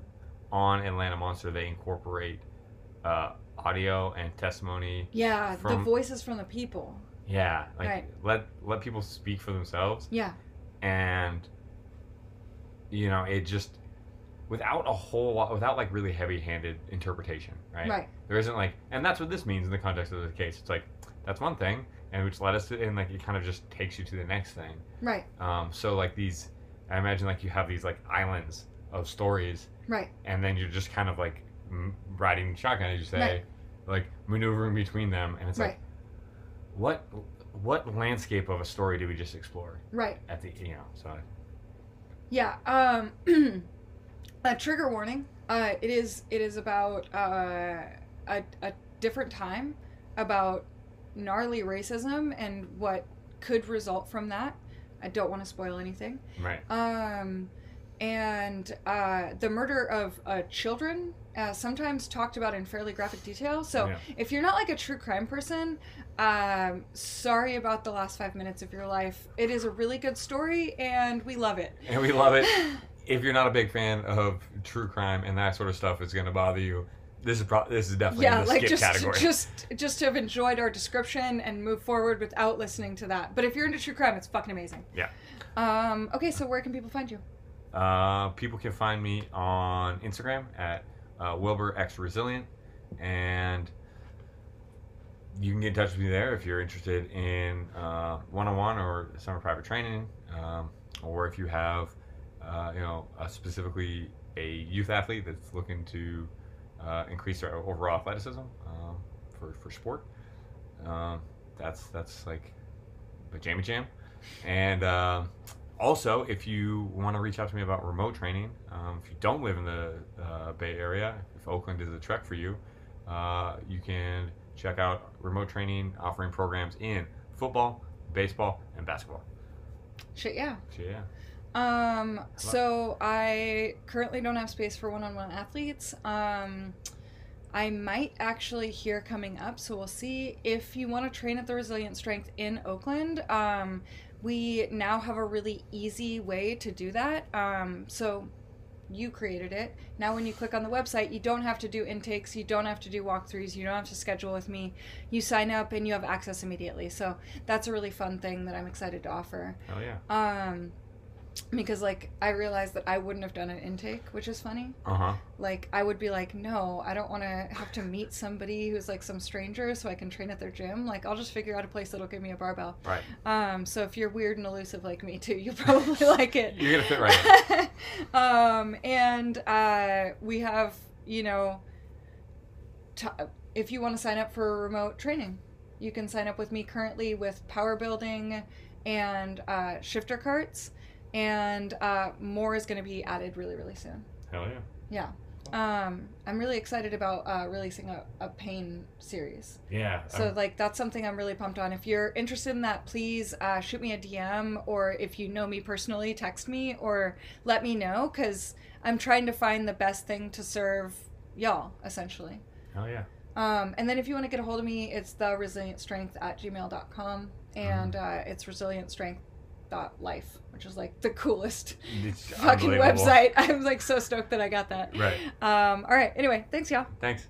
on Atlanta Monster they incorporate uh, audio and testimony. yeah the voices from the people Yeah, like Right. let let people speak for themselves yeah and you know it just without a whole lot without like really heavy-handed interpretation right right there isn't like and that's what this means in the context of the case it's like that's one thing and which led us to and like it kind of just takes you to the next thing right um so like these i imagine like you have these like islands of stories right and then you're just kind of like m- riding shotgun as you say Right. like maneuvering between them and it's right like what what landscape of a story do we just explore right at the you know so Yeah. Um, [clears throat] a trigger warning. Uh, it is. It is about uh, a, a different time about gnarly racism and what could result from that. I don't want to spoil anything. Right. Um, and uh, the murder of uh, children, uh, sometimes talked about in fairly graphic detail. So Yeah. if you're not like a true crime person, um, sorry about the last five minutes of your life. It is a really good story, and we love it. And we love it. [laughs] if you're not a big fan of true crime and that sort of stuff is going to bother you, this is pro- this is definitely yeah, in the like skip just category. just just to have enjoyed our description and move forward without listening to that. But if you're into true crime, it's fucking amazing. Yeah. Um, okay, so where can people find you? Uh, people can find me on Instagram at uh, Wilbur X Resilient, and you can get in touch with me there if you're interested in uh, one-on-one or summer private training, um, or if you have, uh, you know, a specifically a youth athlete that's looking to uh, increase their overall athleticism um, for for sport. Um, that's that's like jammy jam, and. um also, if you want to reach out to me about remote training, um, if you don't live in the uh, Bay Area, if Oakland is a trek for you, uh, you can check out remote training offering programs in football, baseball, and basketball. Shit, yeah. So, yeah. Um, so I currently don't have space for one-on-one athletes. Um, I might actually hear coming up, so we'll see if you want to train at the Resilient Strength in Oakland. Um, we now have a really easy way to do that. Um, so you created it. Now, when you click on the website, you don't have to do intakes, you don't have to do walkthroughs, you don't have to schedule with me. You sign up and you have access immediately. So that's a really fun thing that I'm excited to offer. Oh yeah. Um, because like I realized that I wouldn't have done an intake, which is funny. Uh huh. Like I would be like, no, I don't want to have to meet somebody who's like some stranger so I can train at their gym. Like I'll just figure out a place that'll give me a barbell. Right. Um, so if you're weird and elusive like me too, you'll [laughs] probably like it. You're gonna fit right in. [laughs] um, and uh, we have, you know, t- if you want to sign up for remote training, you can sign up with me currently with power building and uh, shifter carts, and uh, more is going to be added really, really soon. Hell yeah. Yeah. Um, I'm really excited about uh, releasing a, a pain series. Yeah. So um, like that's something I'm really pumped on. If you're interested in that, please uh, shoot me a DM, or if you know me personally, text me or let me know because I'm trying to find the best thing to serve y'all essentially. hell yeah. Um, and then if you want to get a hold of me, it's the resilientstrength at gmail.com and uh, it's resilientstrength.life, which is like the coolest It's fucking website. [laughs] I'm like so stoked that I got that. Right. Um, all right. Anyway, thanks y'all. Thanks.